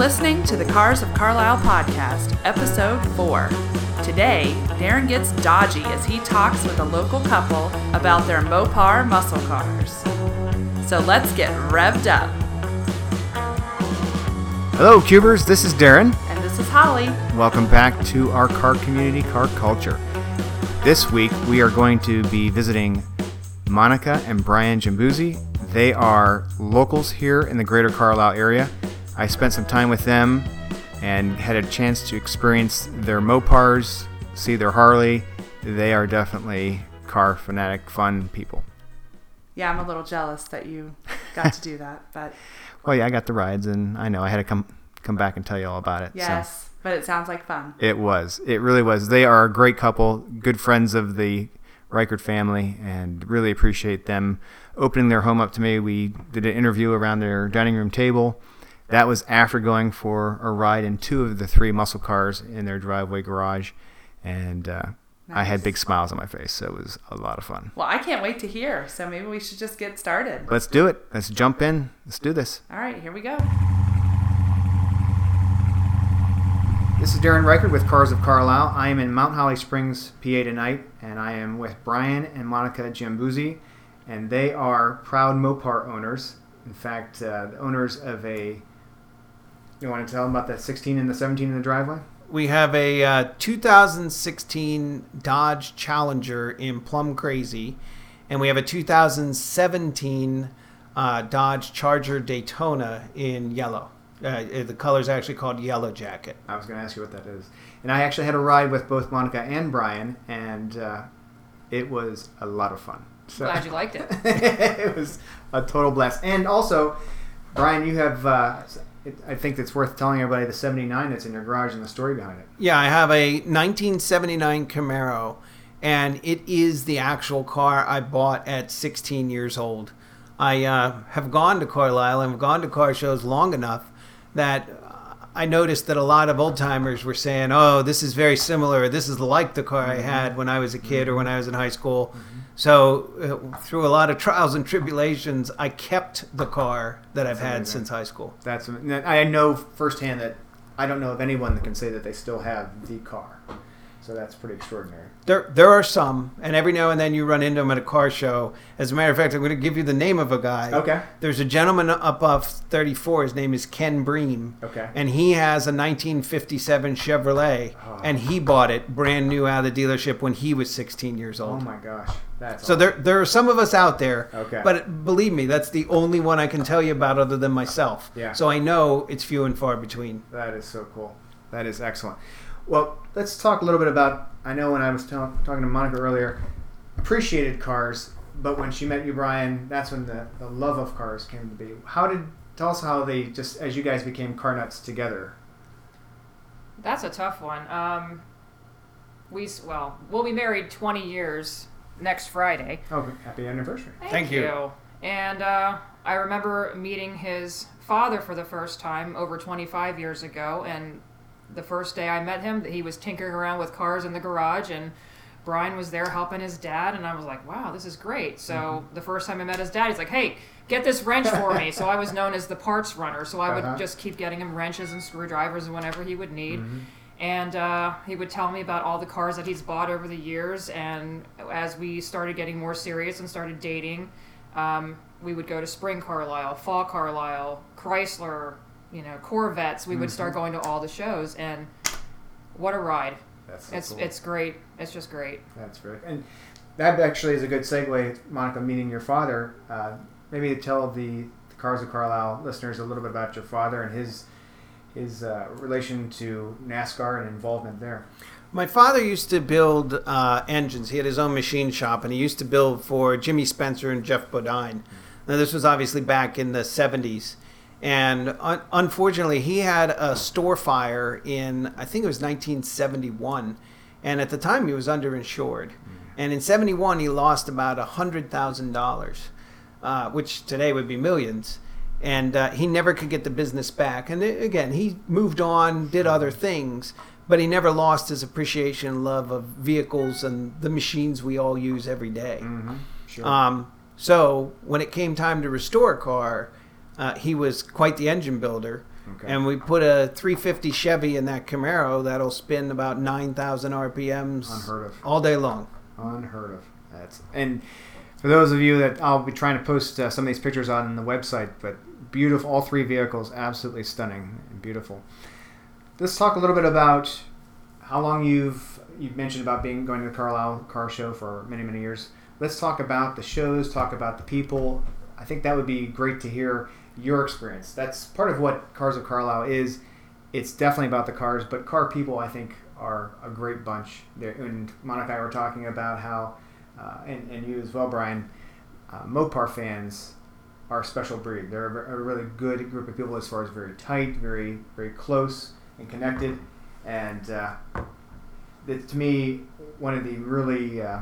listening to the Cars of Carlisle podcast, episode 4. Today, Darren gets dodgy as he talks with a local couple about their Mopar muscle cars. So let's get revved up. Hello, Cubers. This is Darren. And this is Holly. Welcome back to our car community, Car Culture. This week, we are going to be visiting Monica and Brian Giambuzzi. They are locals here in the greater Carlisle area. I spent some time with them and had a chance to experience their Mopars, see their Harley. They are definitely car fanatic, fun people. Yeah, I'm a little jealous that you got to do that, but Well, yeah, I got the rides, and I know I had to come come back and tell you all about it. so. yes, but it sounds like fun. It was. It really was. They are a great couple, good friends of the Reichert family, and really appreciate them opening their home up to me. We did an interview around their dining room table. That was after going for a ride in two of the three muscle cars in their driveway garage, and uh, I had big smiles on my face. So it was a lot of fun. Well, I can't wait to hear, so maybe we should just get started. Let's do it. Let's jump in. Let's do this. All right, here we go. This is Darren Reichert with Cars of Carlisle. I am in Mount Holly Springs, PA tonight, and I am with Brian and Monica Giambuzzi, and they are proud Mopar owners. In fact, uh, the owners of a. You want to tell them about the 16 and the 17 in the driveway? We have a uh, 2016 Dodge Challenger in Plum Crazy, and we have a 2017 uh, Dodge Charger Daytona in yellow. Uh, the color is actually called Yellow Jacket. I was going to ask you what that is. And I actually had a ride with both Monica and Brian, and uh, it was a lot of fun. So Glad you liked it. it was a total blast. And also, Brian, you have. Uh, it, I think it's worth telling everybody the '79 that's in your garage and the story behind it. Yeah, I have a 1979 Camaro, and it is the actual car I bought at 16 years old. I uh, have gone to Carlisle and have gone to car shows long enough that I noticed that a lot of old timers were saying, "Oh, this is very similar. This is like the car I had when I was a kid or when I was in high school." So, uh, through a lot of trials and tribulations, I kept the car that I've had amazing. since high school. That's I know firsthand that I don't know of anyone that can say that they still have the car. So that's pretty extraordinary. There, there are some, and every now and then you run into them at a car show. As a matter of fact, I'm going to give you the name of a guy. Okay. There's a gentleman up off 34. His name is Ken Bream. Okay. And he has a 1957 Chevrolet, Oh. and he bought it brand new out of the dealership when he was 16 years old. Oh my gosh, that's So there, there are some of us out there. Okay. But believe me, that's the only one I can tell you about other than myself. Yeah. So I know it's few and far between. That is so cool. That is excellent. Well, let's talk a little bit about. I know when I was tell, talking to Monica earlier, appreciated cars, but when she met you, Brian, that's when the, the love of cars came to be. How did tell us how they just as you guys became car nuts together? That's a tough one. Um, we well, we'll be married 20 years next Friday. Oh, happy anniversary! Thank you. And uh, I remember meeting his father for the first time over 25 years ago. And the first day I met him, he was tinkering around with cars in the garage, and Brian was there helping his dad. And I was like, "Wow, this is great!" So Mm-hmm. the first time I met his dad, he's like, "Hey." Get this wrench for me. So I was known as the parts runner. So I would Uh-huh. just keep getting him wrenches and screwdrivers and whatever he would need Mm-hmm. and uh, he would tell me about all the cars that he's bought over the years. And as we started getting more serious and started dating, um, we would go to Spring Carlisle, Fall Carlisle, Chrysler, you know, Corvettes. We would Mm-hmm. start going to all the shows, and what a ride! That's so It's cool. it's great. It's just great. That's very and that actually is a good segue, Monica. Meeting your father, uh, maybe tell the, the Cars of Carlisle listeners a little bit about your father and his his uh, relation to NASCAR and involvement there. My father used to build uh, engines. He had his own machine shop, and he used to build for Jimmy Spencer and Geoff Bodine. Now, this was obviously back in the 70s. And un- unfortunately, he had a store fire in, I think it was 1971. And at the time, he was underinsured. And in 71, he lost about $100,000, uh, which today would be millions and uh, he never could get the business back. And it, again, he moved on, did other things, but he never lost his appreciation and love of vehicles and the machines we all use every day. Mm-hmm. Sure. Um, so when it came time to restore a car, uh, he was quite the engine builder. Okay. And we put a 350 Chevy in that Camaro that'll spin about 9,000 RPMs Unheard of. all day long. Unheard of. That's and for those of you that I'll be trying to post uh, some of these pictures on the website, but beautiful. All three vehicles, absolutely stunning and beautiful. Let's talk a little bit about how long you've you've mentioned about being going to the Carlisle Car Show for many many years. Let's talk about the shows. Talk about the people. I think that would be great to hear your experience. That's part of what Cars of Carlisle is. It's definitely about the cars, but car people I think are a great bunch. There, and Monica and I were talking about how, uh, and, and you as well, Brian, uh, Mopar fans are a special breed. They're a, a really good group of people as far as very tight, very very close and connected, and uh, to me one of the really uh,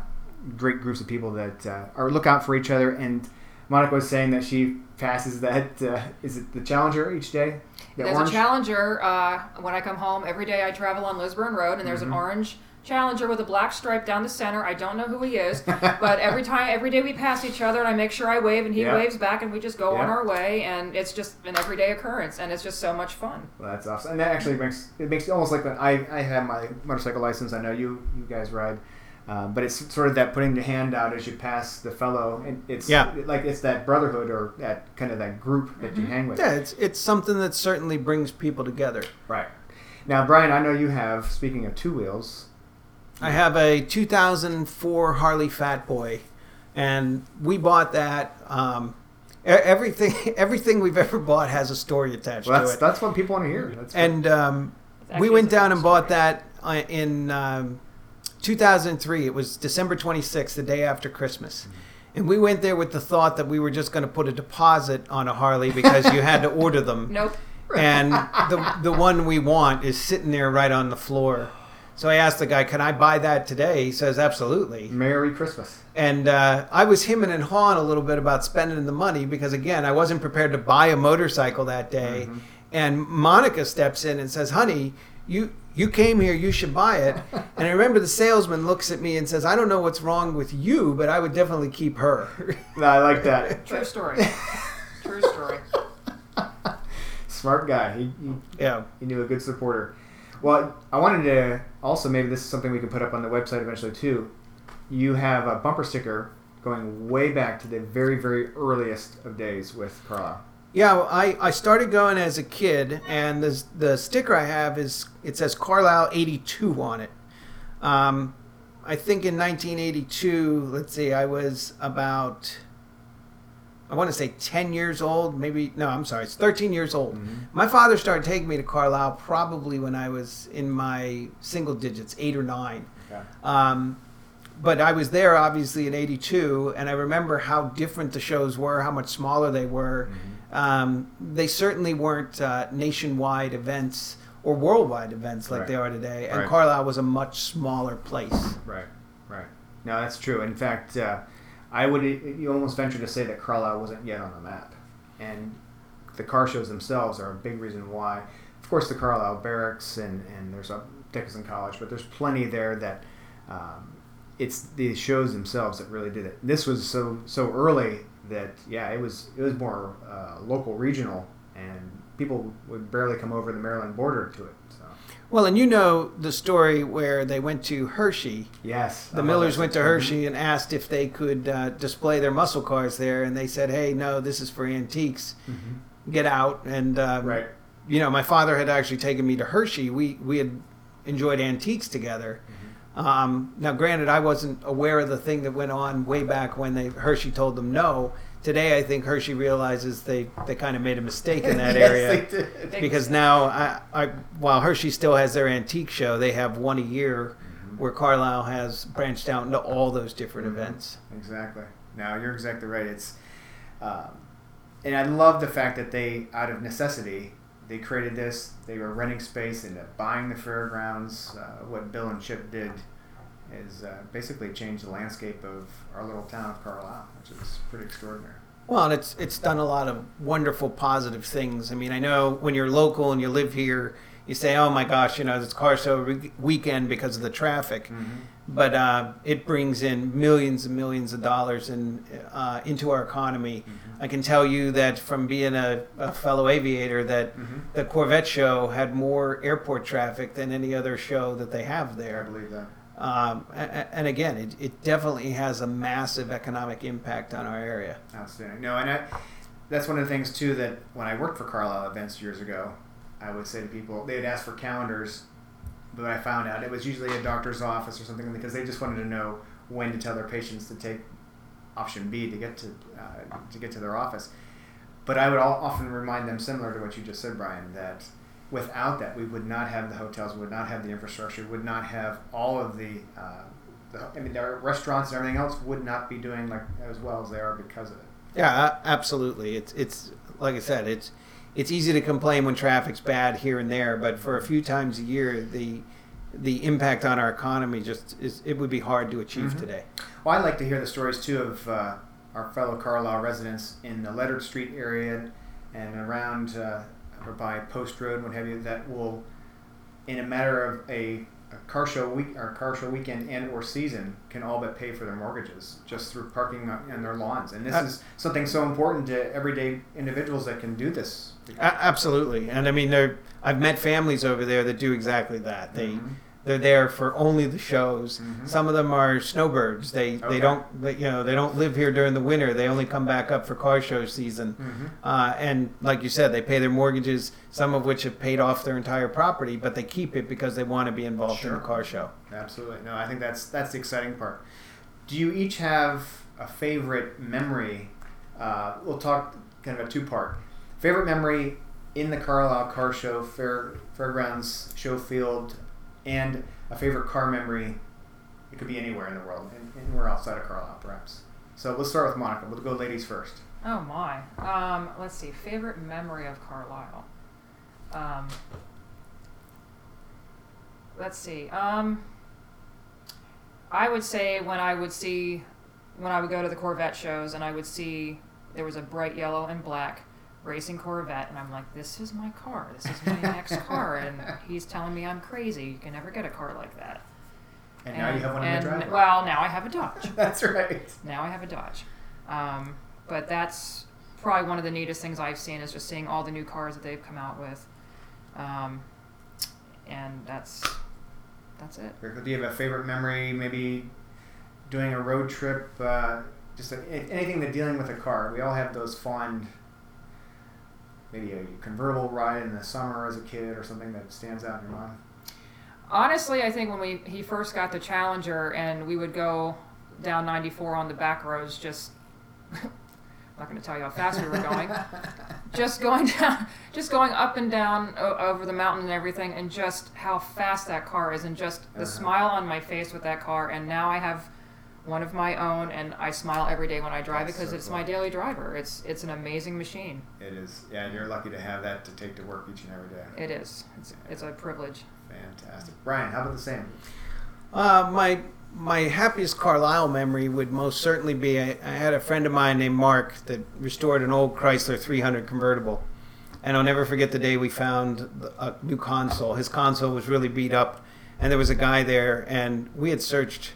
great groups of people that uh, are look out for each other. And Monica was saying that she passes that uh, is it the Challenger each day? The There's orange? a Challenger uh, when I come home. Every day I travel on Lisburn Road, and there's Mm-hmm. an orange Challenger with a black stripe down the center. I don't know who he is, but every time, every day we pass each other, and I make sure I wave, and he Yeah. waves back, and we just go on our way, and it's just an everyday occurrence, and it's just so much fun. Well, that's awesome, and that actually makes it makes it almost like when I, I have my motorcycle license. I know you you guys ride, uh, but it's sort of that putting your hand out as you pass the fellow, and it's Yeah. like it's that brotherhood or that kind of that group that you hang with. Yeah, it's it's something that certainly brings people together. Right. Now, Brian, I know you have. Speaking of two wheels, I have a 2004 Harley Fat Boy, and we bought that. Um, e- everything everything we've ever bought has a story attached well, to it. that's what people want to hear. That's And um, we went down fun and bought that uh, in um, 2003. It was December 26th, the day after Christmas. And we went there with the thought that we were just going to put a deposit on a Harley because you had to order them. Nope. And the, the one we want is sitting there right on the floor. So I asked the guy, "Can I buy that today?" He says, "Absolutely." Merry Christmas. And uh, I was hemming and hawing a little bit about spending the money because, again, I wasn't prepared to buy a motorcycle that day. Mm-hmm. And Monica steps in and says, "Honey, you you came here, you should buy it." and I remember the salesman looks at me and says, "I don't know what's wrong with you, but I would definitely keep her." No, I like that. True story. True story. Smart guy. He, he yeah. he knew a good supporter. Well, I wanted to also maybe this is something we can put up on the website eventually too. You have a bumper sticker going way back to the very very earliest of days with Carlisle. Yeah, well, I, I started going as a kid, and the, the sticker I have is it says Carlisle 82 on it. Um, I think in 1982, let's see, I was about, I want to say 10 years old, maybe, no, I'm sorry, it's 13 years old. My father started taking me to Carlisle probably when I was in my single digits, eight or nine. Okay. Um, but I was there obviously in '82, and I remember how different the shows were, how much smaller they were. Um, they certainly weren't uh, nationwide events or worldwide events like Right. they are today. And Right. Carlisle was a much smaller place. Right, right. No, that's true. In fact, uh, I would you almost venture to say that Carlisle wasn't yet on the map, and the car shows themselves are a big reason why. Of course, the Carlisle Barracks and and there's a Dickinson College, but there's plenty there that. Um, it's the shows themselves that really did it. This was so so early that yeah, it was it was more uh, local, regional, and people would barely come over the Maryland border to it. So Well, and you know the story where they went to Hershey. yes, The Millers went to Hershey and asked if they could uh, display their muscle cars there, and they said, "Hey, no, this is for antiques. Get out." And um, Mm-hmm. Right. you know, my father had actually taken me to Hershey. We we had enjoyed antiques together. Mm-hmm. Um, now, granted, I wasn't aware of the thing that went on way back when they Hershey told them no. Today, I think Hershey realizes they, they kind of made a mistake in that Yes, area they did. Because now, I, I, while Hershey still has their antique show, they have one a year, where Carlisle has branched out into all those different events. Exactly. Now you're exactly right. It's, um, and I love the fact that they, out of necessity, they created this. They were renting space and buying the fairgrounds. Uh, what Bill and Chip did is uh, basically changed the landscape of our little town of Carlisle, which is pretty extraordinary. Well, and it's it's done a lot of wonderful positive things. I mean, I know when you're local and you live here, you say, "Oh my gosh, you know, this car show re- weekend because of the traffic," Mm-hmm. but uh, it brings in millions and millions of dollars in, uh, into our economy. Mm-hmm. I can tell you that from being a, a fellow aviator, that Mm-hmm. the Corvette show had more airport traffic than any other show that they have there. I believe that. Um, and again, it, it definitely has a massive economic impact on our area. Outstanding. No, and I, that's one of the things too that when I worked for Carlisle events years ago, I would say to people they'd ask for calendars, but I found out it was usually a doctor's office or something because they just wanted to know when to tell their patients to take option B to get to uh, to get to their office. But I would often remind them, similar to what you just said, Brian, that without that we would not have the hotels, would not have the infrastructure, would not have all of the, uh, the I mean, our restaurants and everything else would not be doing like as well as they are because of it. Yeah, absolutely. It's it's like I said, it's it's easy to complain when traffic's bad here and there, but for a few times a year, the the impact on our economy just is it would be hard to achieve Mhm. today. Well, I'd like to hear the stories too of uh, our fellow Carlisle residents in the Leonard Street area and around uh, or by Post Road, what have you, that will, in a matter of a car show week or car show weekend and or season, can all but pay for their mortgages just through parking on their lawns. And this Uh, is something so important to everyday individuals that can do this. Absolutely, and I mean, I've met families over there that do exactly that. They Mhm. They're there for only the shows. Mhm. Some of them are snowbirds. They Okay. they don't they, you know they don't live here during the winter. They only come back up for car show season. Mhm. Uh, and like you said, they pay their mortgages, some of which have paid off their entire property, but they keep it because they want to be involved in Sure. the car show. Absolutely. No, I think that's that's the exciting part. Do you each have a favorite memory? Uh, we'll talk kind of a two part. Favorite memory in the Carlisle Car Show, Fair Fairgrounds Show Field, and a favorite car memory. It could be anywhere in the world, anywhere outside of Carlisle, perhaps. So let's start with Monica. We'll go ladies first. Oh my. Um, let's see. Favorite memory of Carlisle. Um, let's see. Um, I would say when I would see, when I would go to the Corvette shows and I would see there was a bright yellow and black racing Corvette, and I'm like, this is my car. This is my next car, and he's telling me I'm crazy. You can never get a car like that. And, now you have one in and, the driveway. Well, now I have a Dodge. that's right. Now I have a Dodge. Um, but that's probably one of the neatest things I've seen is just seeing all the new cars that they've come out with. Um, and that's that's it. Do you have a favorite memory? Maybe doing a road trip, uh, just anything that dealing with a car. We all have those fond, maybe a convertible ride in the summer as a kid or something that stands out in your mind. Honestly, I think when we he first got the Challenger and we would go down 94 on the back roads, just I'm not going to tell you how fast we were going. just going down, just going up and down o- over the mountain and everything, and just how fast that car is, and just the Uh-huh. smile on my face with that car. And now I have one of my own, and I smile every day when I drive it because so it's cool. my daily driver. It's it's an amazing machine. It is. Yeah, and you're lucky to have that to take to work each and every day. It is. It's it's a privilege. Fantastic. Brian, how about the same? Uh, my my happiest Carlisle memory would most certainly be I, I had a friend of mine named Mark that restored an old Chrysler 300 convertible, and I'll never forget the day we found a new console. His console was really beat up, and there was a guy there, and we had searched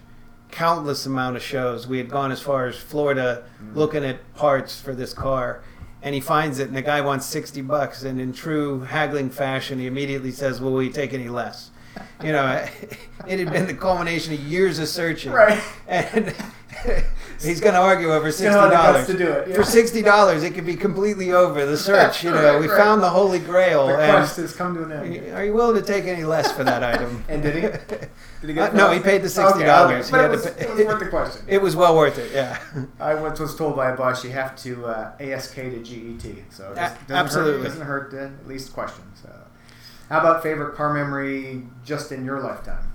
countless amount of shows. We had gone as far as Florida mm-hmm. looking at parts for this car. And he finds it, and the guy wants sixty bucks. And in true haggling fashion, he immediately says, "Well, will you take any less?" You know, it had been the culmination of years of searching, Right. And he's going to argue over sixty Still have the guts dollars. to do it. yeah. For sixty dollars, it could be completely over the search. You know, Right, we right. found the holy grail. the and quest has come to an end. are you willing to take any less for that item? And did he? Did he Uh, no, he paid the $60. Okay, all right. He But had it to was, pay- it was worth the question. It was well worth it. Yeah. I once was told by a boss you have to uh, ASK to GET, so it A- doesn't, doesn't absolutely. hurt, doesn't hurt to at least question. So, how about favorite car memory just in your lifetime?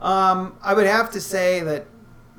Um, I would have to say that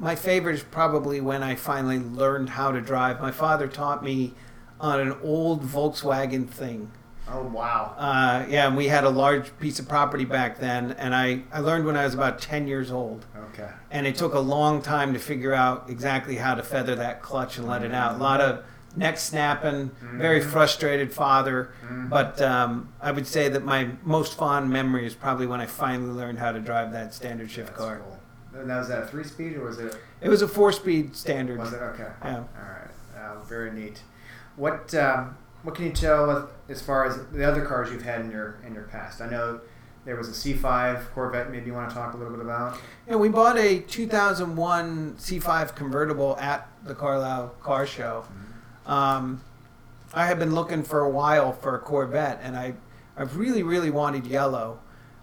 my favorite is probably when I finally learned how to drive. My father taught me on an old Volkswagen thing. Oh wow! Uh, yeah, and we had a large piece of property back then, and I, I learned when I was about 10 years old. Okay, And it took a long time to figure out exactly how to feather that clutch and let it out. A lot of neck snapping, very frustrated father. But um, I would say that my most fond memory is probably when I finally learned how to drive that standard shift That's car. cool. Now, was that a three speed or was it? It was a four-speed standard. Was it okay? Yeah. All right. Uh, very neat. What um, What can you tell as far as the other cars you've had in your in your past? I know there was a C5 Corvette. Maybe you want to talk a little bit about. Yeah, we bought a 2001 C5 convertible at the Carlisle Car Show. Um, I had been looking for a while for a Corvette, and I, I really, really wanted yellow.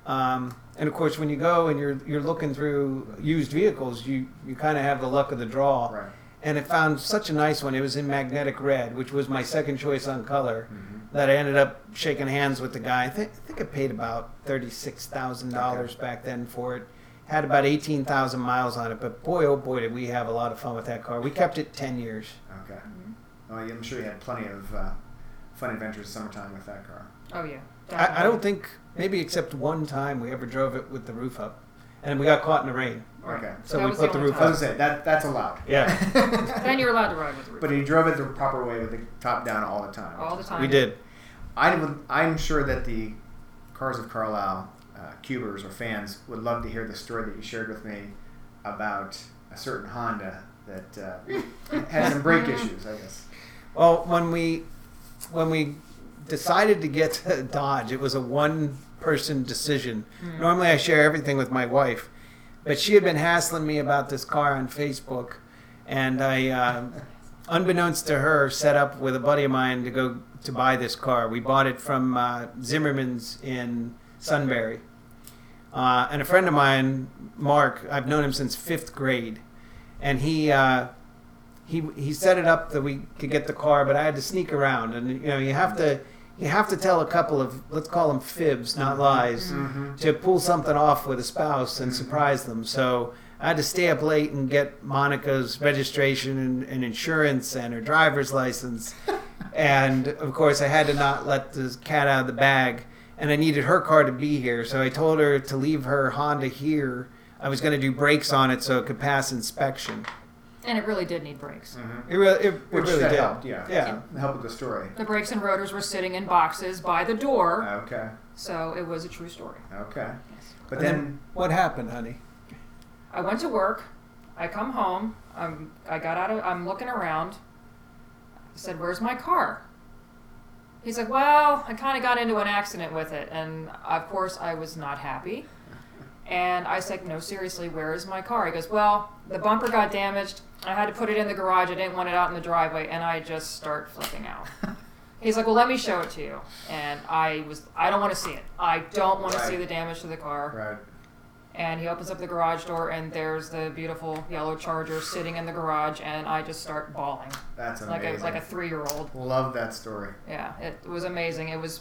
Um, and of course, when you go and you're you're looking through used vehicles, you you kind of have the luck of the draw. Right. And I found such a nice one. It was in magnetic red, which was my second choice on color. Mhm. That I ended up shaking hands with the guy. I think I think I paid about thirty six thousand dollars back then for it. Had about eighteen thousand miles on it, but boy oh boy did we have a lot of fun with that car. We kept it ten years. Okay. Well, I'm sure you had plenty of uh, fun adventures summertime with that car. Oh yeah. I, I don't think maybe except one time we ever drove it with the roof up, and we got caught in the rain. Okay. So That we was put the only roof I up. was gonna say that that's allowed. Yeah, Then you're allowed to ride with the roof. But he drove it the proper way with the top down all the time. all the time. we did. I would, I'm sure that the Cars of Carlisle uh, cubers or fans would love to hear the story that you shared with me about a certain Honda that uh, had some brake issues, I guess. Well, when we when we decided to get to Dodge, it was a one person decision. Normally, I share everything with my wife, but she had been hassling me about this car on Facebook, and I, uh, unbeknownst to her, set up with a buddy of mine to go to buy this car. We bought it from uh, Zimmerman's in Sunbury. Uh, and a friend of mine, Mark, I've known him since fifth grade, and he uh, he he set it up that we could get the car, but I had to sneak around, and you know you have to you have to tell a couple of let's call them fibs, not lies, Mm-hmm. to pull something off with a spouse and surprise them. So I had to stay up late and get Monica's registration and, and insurance and her driver's license, and of course I had to not let the cat out of the bag. And I needed her car to be here, so I told her to leave her Honda here. I was going to do brakes on it so it could pass inspection. And it really did need brakes. Mm-hmm. It really, it, it Which really did. helped, yeah. Yeah. Help with the story. The brakes and rotors were sitting in boxes by the door, Okay. so it was a true story. Okay. But And then, what happened, honey? I went to work. I come home. I'm, I got out of. I'm looking around. I said, "Where's my car?" He's like, "Well, I kind of got into an accident with it, and of course I was not happy." And I said, "No, seriously, where is my car?" He goes, "Well, the bumper got damaged. I had to put it in the garage. I didn't want it out in the driveway, and I just start flipping out." He's like, "Well, let me show it to you." And I was, I don't want to see it. I don't want to see the damage to the car right. and he opens up the garage door and there's the beautiful yellow charger sitting in the garage and i just start bawling That's like amazing. a like a three-year-old Love that story. yeah it was amazing it was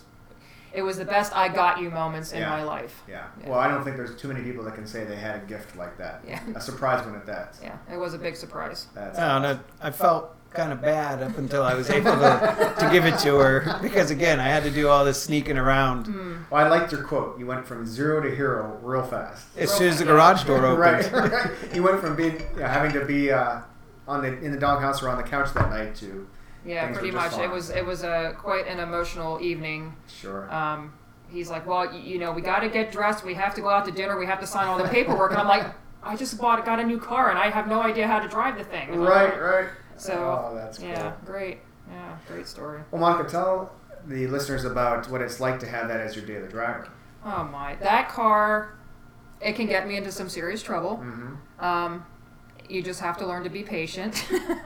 it was the best i got you moments in Yeah. my life Yeah. Yeah. Well, I don't think there's too many people that can say they had a gift like that. Yeah. A surprise one at that. yeah it was a big surprise That's I don't know. I felt kind of bad up until I was able to, to give it to her because again I had to do all this sneaking around. Well, I liked your quote. You went from zero to hero real fast. As soon as the garage door opened, right, right. You went from being you know, having to be uh, on the in the doghouse or on the couch that night to yeah Things pretty much fine. it was it was a quite an emotional evening sure. um, he's like well you, you know we got to get dressed we have to go out to dinner we have to sign all the paperwork and i'm like i just bought got a new car and i have no idea how to drive the thing And right, like, right. So, oh, that's cool. yeah great yeah great story Well, Monica, tell the listeners about what it's like to have that as your daily driver. Oh my, that car, it can get me into some serious trouble. Mm-hmm. Um, you just have to learn to be patient,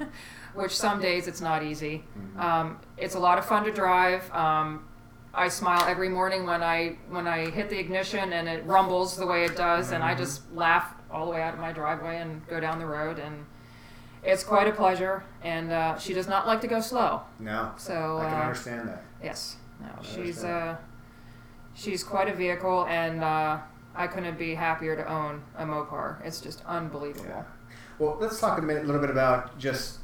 which some days it's not easy. Um, it's a lot of fun to drive. Um, I smile every morning when I when I hit the ignition and it rumbles the way it does, and I just laugh all the way out of my driveway and go down the road, and it's quite a pleasure. And uh, she does not like to go slow, No, so I can uh, understand that. Yes. No, she's uh, she's quite a vehicle, and uh, I couldn't be happier to own a Mopar. It's just unbelievable. Yeah. Well, let's talk a minute, little bit about just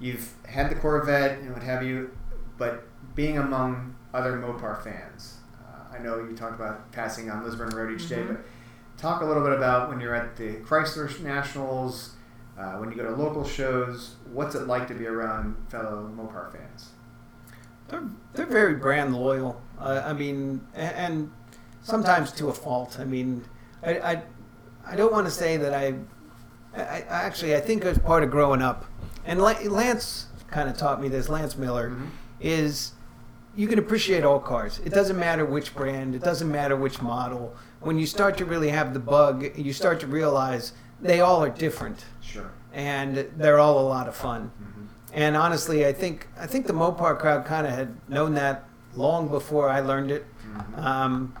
you've had the Corvette and what have you, but being among other Mopar fans. Uh, I know you talked about passing on Lisburn Road each day, Mhm. but talk a little bit about when you're at the Chrysler Nationals, Uh, when you go to local shows, what's it like to be around fellow Mopar fans? They're, they're very brand loyal. Uh, I mean, a- and sometimes to a fault. I mean, I, I, I don't want to say that I, I, I actually I think as part of growing up, and Lance kind of taught me this. Lance Miller Mhm. is you can appreciate all cars. It doesn't matter which brand. It doesn't matter which model. When you start to really have the bug, you start to realize they all are different, Sure. and they're all a lot of fun. Mhm. And honestly, I think I think the Mopar crowd kind of had known that long before I learned it. Mhm. Um,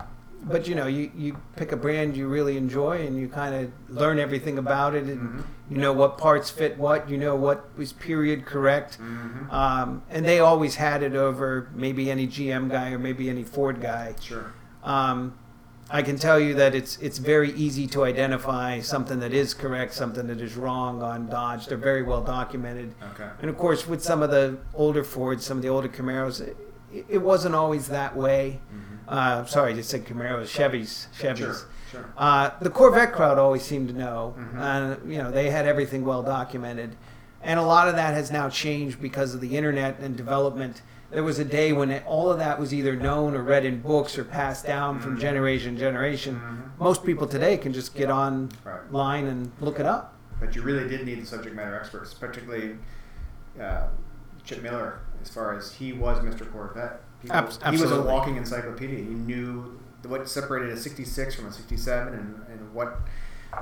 but you know, you, you pick a brand you really enjoy, and you kind of learn everything about it, and Mhm. you know what parts fit what, you know what was period correct. Mhm. Um, and they always had it over maybe any GM guy or maybe any Ford guy. Sure. Um, I can tell you that it's it's very easy to identify something that is correct, something that is wrong on Dodge. They're very well documented. Okay. And of course, with some of the older Fords, some of the older Camaros, it, it wasn't always that way. Mhm. Uh, sorry, I just said Camaros, Chevys, Chevys. Sure. Sure. Uh, the Corvette crowd always seemed to know, Mhm. and you know they had everything well documented, and a lot of that has now changed because of the internet and development. There was a day when it, all of that was either known or read in books or passed down from Mhm. generation to generation. Mhm. Most people today can just get online and look it up. But you really did need the subject matter experts, particularly uh, Chip Miller, as far as he was Mr. Corvette. People- Abs- he was a walking encyclopedia. He knew what separated a 66 from a 67 and, and what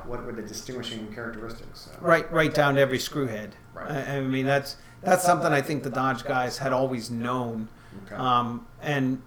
what were the distinguishing characteristics. So. Right, right down to every screw head. Right. I, I mean, that's that's something I think the Dodge guys had always known. Okay. Um, and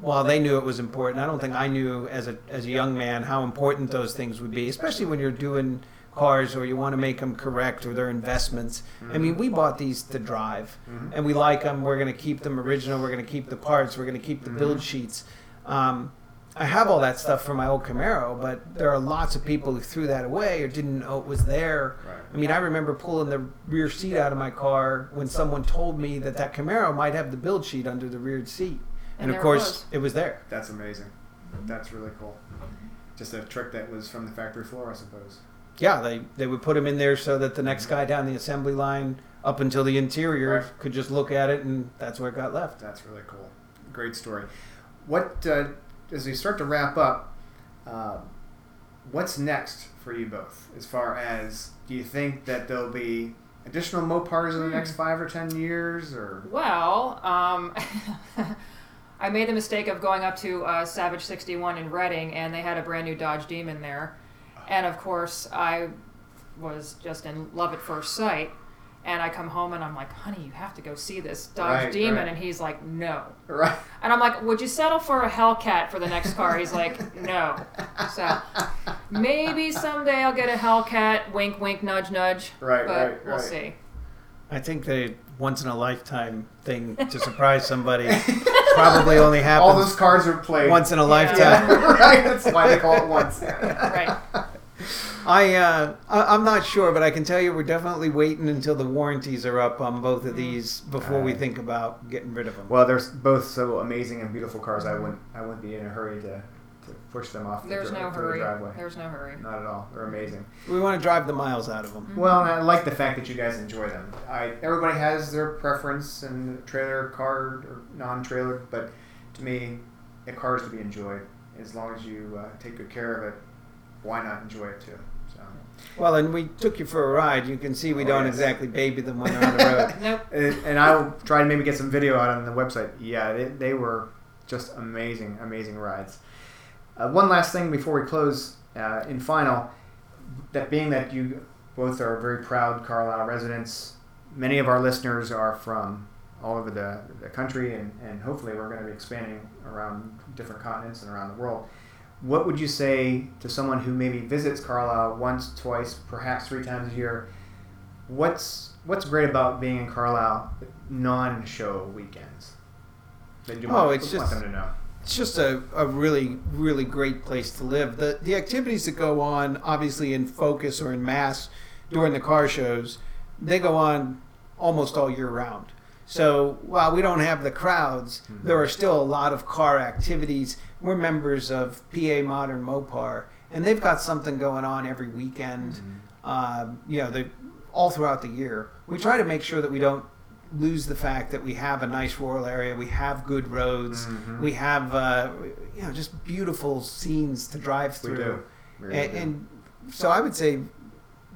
while they knew it was important, I don't think I knew as a as a young man how important those things would be, especially when you're doing cars or you want to make them correct or they're investments. I mean, we bought these to drive, Mhm. and we like them. We're going to keep them original. We're going to keep the parts. We're going to keep the build Mhm. sheets. Um, I have all that stuff from my old Camaro, but there are lots of people who threw that away or didn't know it was there. Right. I mean, I remember pulling the rear seat out of my car when someone told me that that Camaro might have the build sheet under the rear seat, And and, of there it course was. it was there. That's amazing. That's really cool. Just a trick that was from the factory floor, I suppose. Yeah, they they would put them in there so that the next guy down the assembly line, up until the interior, Right. could just look at it, and that's where it got left. That's really cool. Great story. What uh, as we start to wrap up? Uh, what's next for you both? As far as do you think that there'll be additional Mopars in the next five or ten years, or Well, um, I made the mistake of going up to uh, Savage 61 in Reading, and they had a brand new Dodge Demon there. And of course, I was just in love at first sight. And I come home and I'm like, honey, you have to go see this Dodge Right, Demon. right. And he's like, no. right? And I'm like, would you settle for a Hellcat for the next car? He's like, no. So maybe someday I'll get a Hellcat. Wink, wink, nudge, nudge. Right, but right, we'll right. see. I think the once in a lifetime thing to surprise somebody probably only happens. All those cards are played once in a Yeah. lifetime. right. That's why they call it once. Right. I, uh, I I'm not sure, but I can tell you we're definitely waiting until the warranties are up on both of these before we think about getting rid of them. Well, they're both so amazing and beautiful cars. I wouldn't. I wouldn't be in a hurry to, to push them off. There's the, no hurry. The driveway. There's no hurry. Not at all. They're amazing. we want to drive the miles out of them. Well, and I like the fact that you guys enjoy them. I everybody has their preference and trailer, car, or non-trailer, but to me, a car is to be enjoyed. As long as you uh, take good care of it, why not enjoy it too? So, Well, and we took you for a ride. You can see we Oh, don't yes. exactly baby them when they're on the road. Nope. and, and I will try to maybe get some video out on the website. Yeah, they, they were just amazing, amazing rides. Uh, one last thing before we close. Uh, in final, that being that you both are very proud Carlisle residents, many of our listeners are from all over the, the country, and, and hopefully we're going to be expanding around different continents and around the world. What would you say to someone who maybe visits Carlisle once, twice, perhaps three times a year? What's what's great about being in Carlisle non-show weekends? That you Oh, want, it's want just- them to know. It's just a, a really, really great place to live. The, the activities that go on, obviously in focus or in mass during the car shows, they go on almost all year round. So while we don't have the crowds, Mhm. there are still a lot of car activities. We're members of PA Modern Mopar, and they've got something going on every weekend. Um, you know, the, all throughout the year. We try to make sure that we don't lose the fact that we have a nice rural area, we have good roads, Mhm. we have uh, you know just beautiful scenes to drive We through. do. Really And, do. and so I would say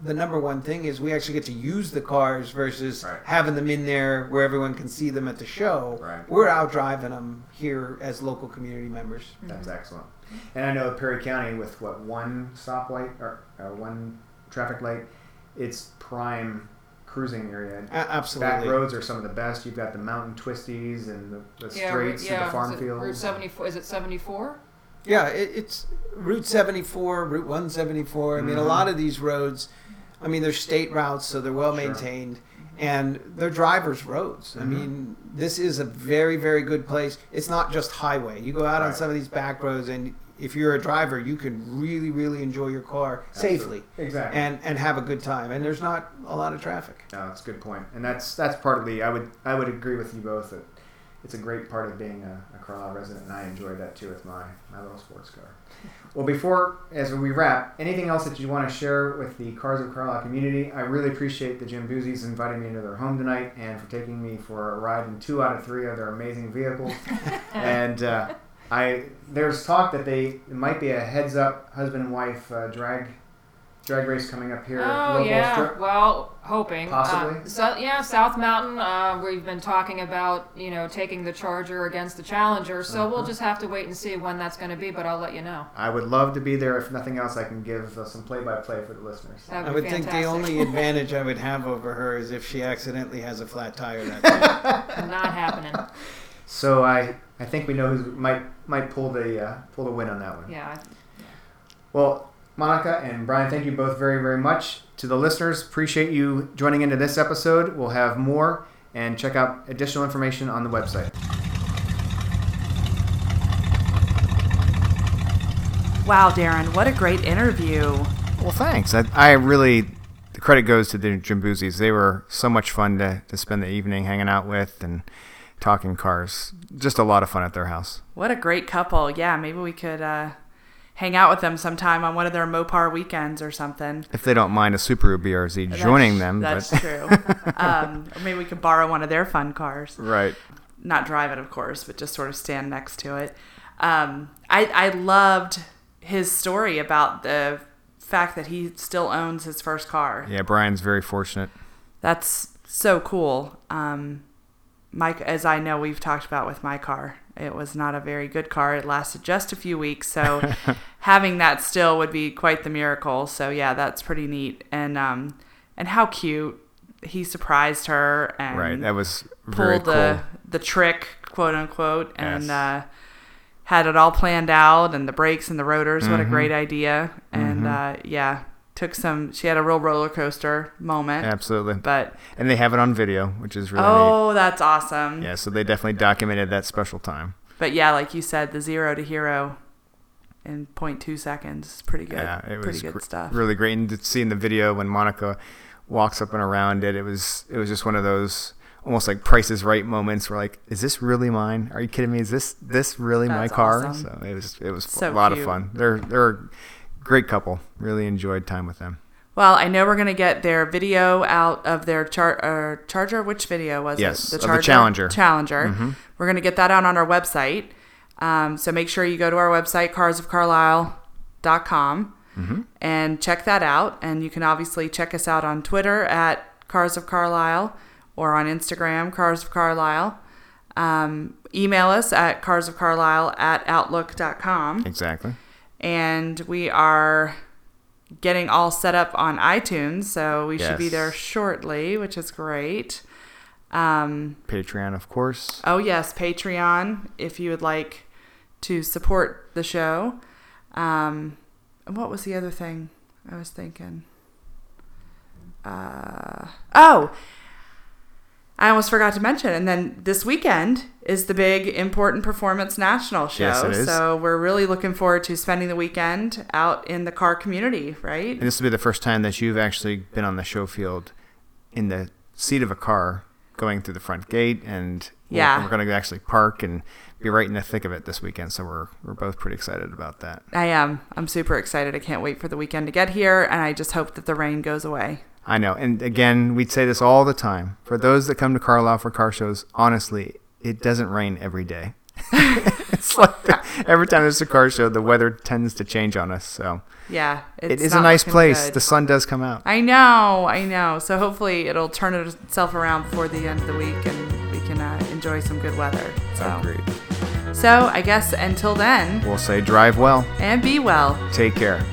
the number one thing is we actually get to use the cars versus Right. having them in there where everyone can see them at the show. Right. We're out driving them here as local community members. That's excellent. And I know Perry County with what one stoplight or uh, one traffic light, it's prime cruising area. A- absolutely. Back roads are some of the best. You've got the mountain twisties and the, the Yeah, straights Route- to yeah, the farm fields. Route 74. Is it 74? Yeah, it, it's Route 74, Route 174. I mean, a Mhm. lot of these roads, I mean, they're state routes, so they're well Sure. maintained, and they're drivers' roads. I Mhm. mean, this is a very, very good place. It's not just highway. You go out on some of these back roads, and if you're a driver, you can really, really enjoy your car safely Exactly. and and have a good time. And there's not a lot of traffic. No, that's a good point, and that's that's partly I would I would agree with you both that it's a great part of being a, a Carlisle resident, and I enjoy that too with my my little sports car. Well, before as we wrap, anything else that you want to share with the Cars of Carlisle community? I really appreciate the Giambuzzis inviting me into their home tonight and for taking me for a ride in two out of three of their amazing vehicles. and uh, I there's talk that they it might be a heads up husband and wife uh, drag drag race coming up here. Oh local yeah. strip. Well, hoping. Possibly. Uh, so yeah, South Mountain. Uh, we've been talking about you know taking the Charger against the Challenger. So we'll Uh-huh. just have to wait and see when that's going to be. But I'll let you know. I would love to be there. If nothing else, I can give uh, some play-by-play for the listeners. That I would would be think the only advantage I would have over her is if she accidentally has a flat tire that day. not happening. So I, I think we know who might might pull the uh, pull the win on that one. Yeah. Well, Monica and Brian, thank you both very very much. To the listeners, appreciate you joining into this episode. We'll have more and check out additional information on the website. Wow, Darren, what a great interview. Well, thanks. I, I really the credit goes to the Giambuzzis. They were so much fun to, to spend the evening hanging out with and talking cars. Just a lot of fun at their house. What a great couple. Yeah, maybe we could uh, hang out with them sometime on one of their Mopar weekends or something. If they don't mind a Subaru BRZ joining them, That's but true. um, maybe we could borrow one of their fun cars. right. Not drive it, of course, but just sort of stand next to it. Um, I, I loved his story about the fact that he still owns his first car. Yeah, Brian's very fortunate. That's so cool. Um, Mike, as I know, we've talked about with my car, it was not a very good car. It lasted just a few weeks, so having that still would be quite the miracle. So yeah, that's pretty neat. And um, and how cute he surprised her and Right. That was pulled the cool. the trick, quote unquote, and Yes. uh, had it all planned out and the brakes and the rotors. What a Mhm. great idea! And Mhm. uh, yeah, took some. She had a real roller coaster moment, Absolutely. but And they have it on video, which is really oh, that's awesome. Yeah, so they definitely documented that special time. But yeah, like you said, the zero to hero in 0.2 seconds is pretty good. Yeah, it was pretty good gr- stuff. really great. And to see in the video when Monica walks up and around it, it was it was just one of those almost like Price is Right moments where like, is this really mine? Are you kidding me? Is this this really my car? awesome. So it was it was So a lot cute. of fun. They're they're great couple. Really enjoyed time with them. Well, I know we're gonna get their video out of their char- uh, charger. Which video was Yes, it? of the Challenger. Challenger. Mhm. We're gonna get that out on our website. Um, so make sure you go to our website, carsofcarlisle.com, Mm-hmm. and check that out. And you can obviously check us out on Twitter at Cars of Carlisle or on Instagram, Cars of Carlisle. Um, email us at carsofcarlisle at outlook.com. Exactly. And we are getting all set up on iTunes, so we should be there shortly, which is great. Um, Patreon, of course. oh yes, Patreon if you would like to support the show. Um, and what was the other thing I was thinking? Uh, oh, I almost forgot to mention. And then this weekend is the big Important Performance National show. Yes, it is. So we're really looking forward to spending the weekend out in the car community, right? And this will be the first time that you've actually been on the show field in the seat of a car going through the front gate and we're- Yeah. we're, going to actually park and be right in the thick of it this weekend so we're we're both pretty excited about that I am. I'm super excited. I can't wait for the weekend to get here, and I just hope that the rain goes away. I know. And again, we'd say this all the time. For those that come to Carlisle for car shows, honestly, it doesn't rain every day. it's like the, every time there's a car show, the weather tends to change on us. So Yeah, it it's a nice place. good. The sun does come out. I know, I know. So hopefully it'll turn itself around before the end of the week, and we can uh, enjoy some good weather. So, Agreed. so I guess until then, We'll say drive well. and be well. Take care.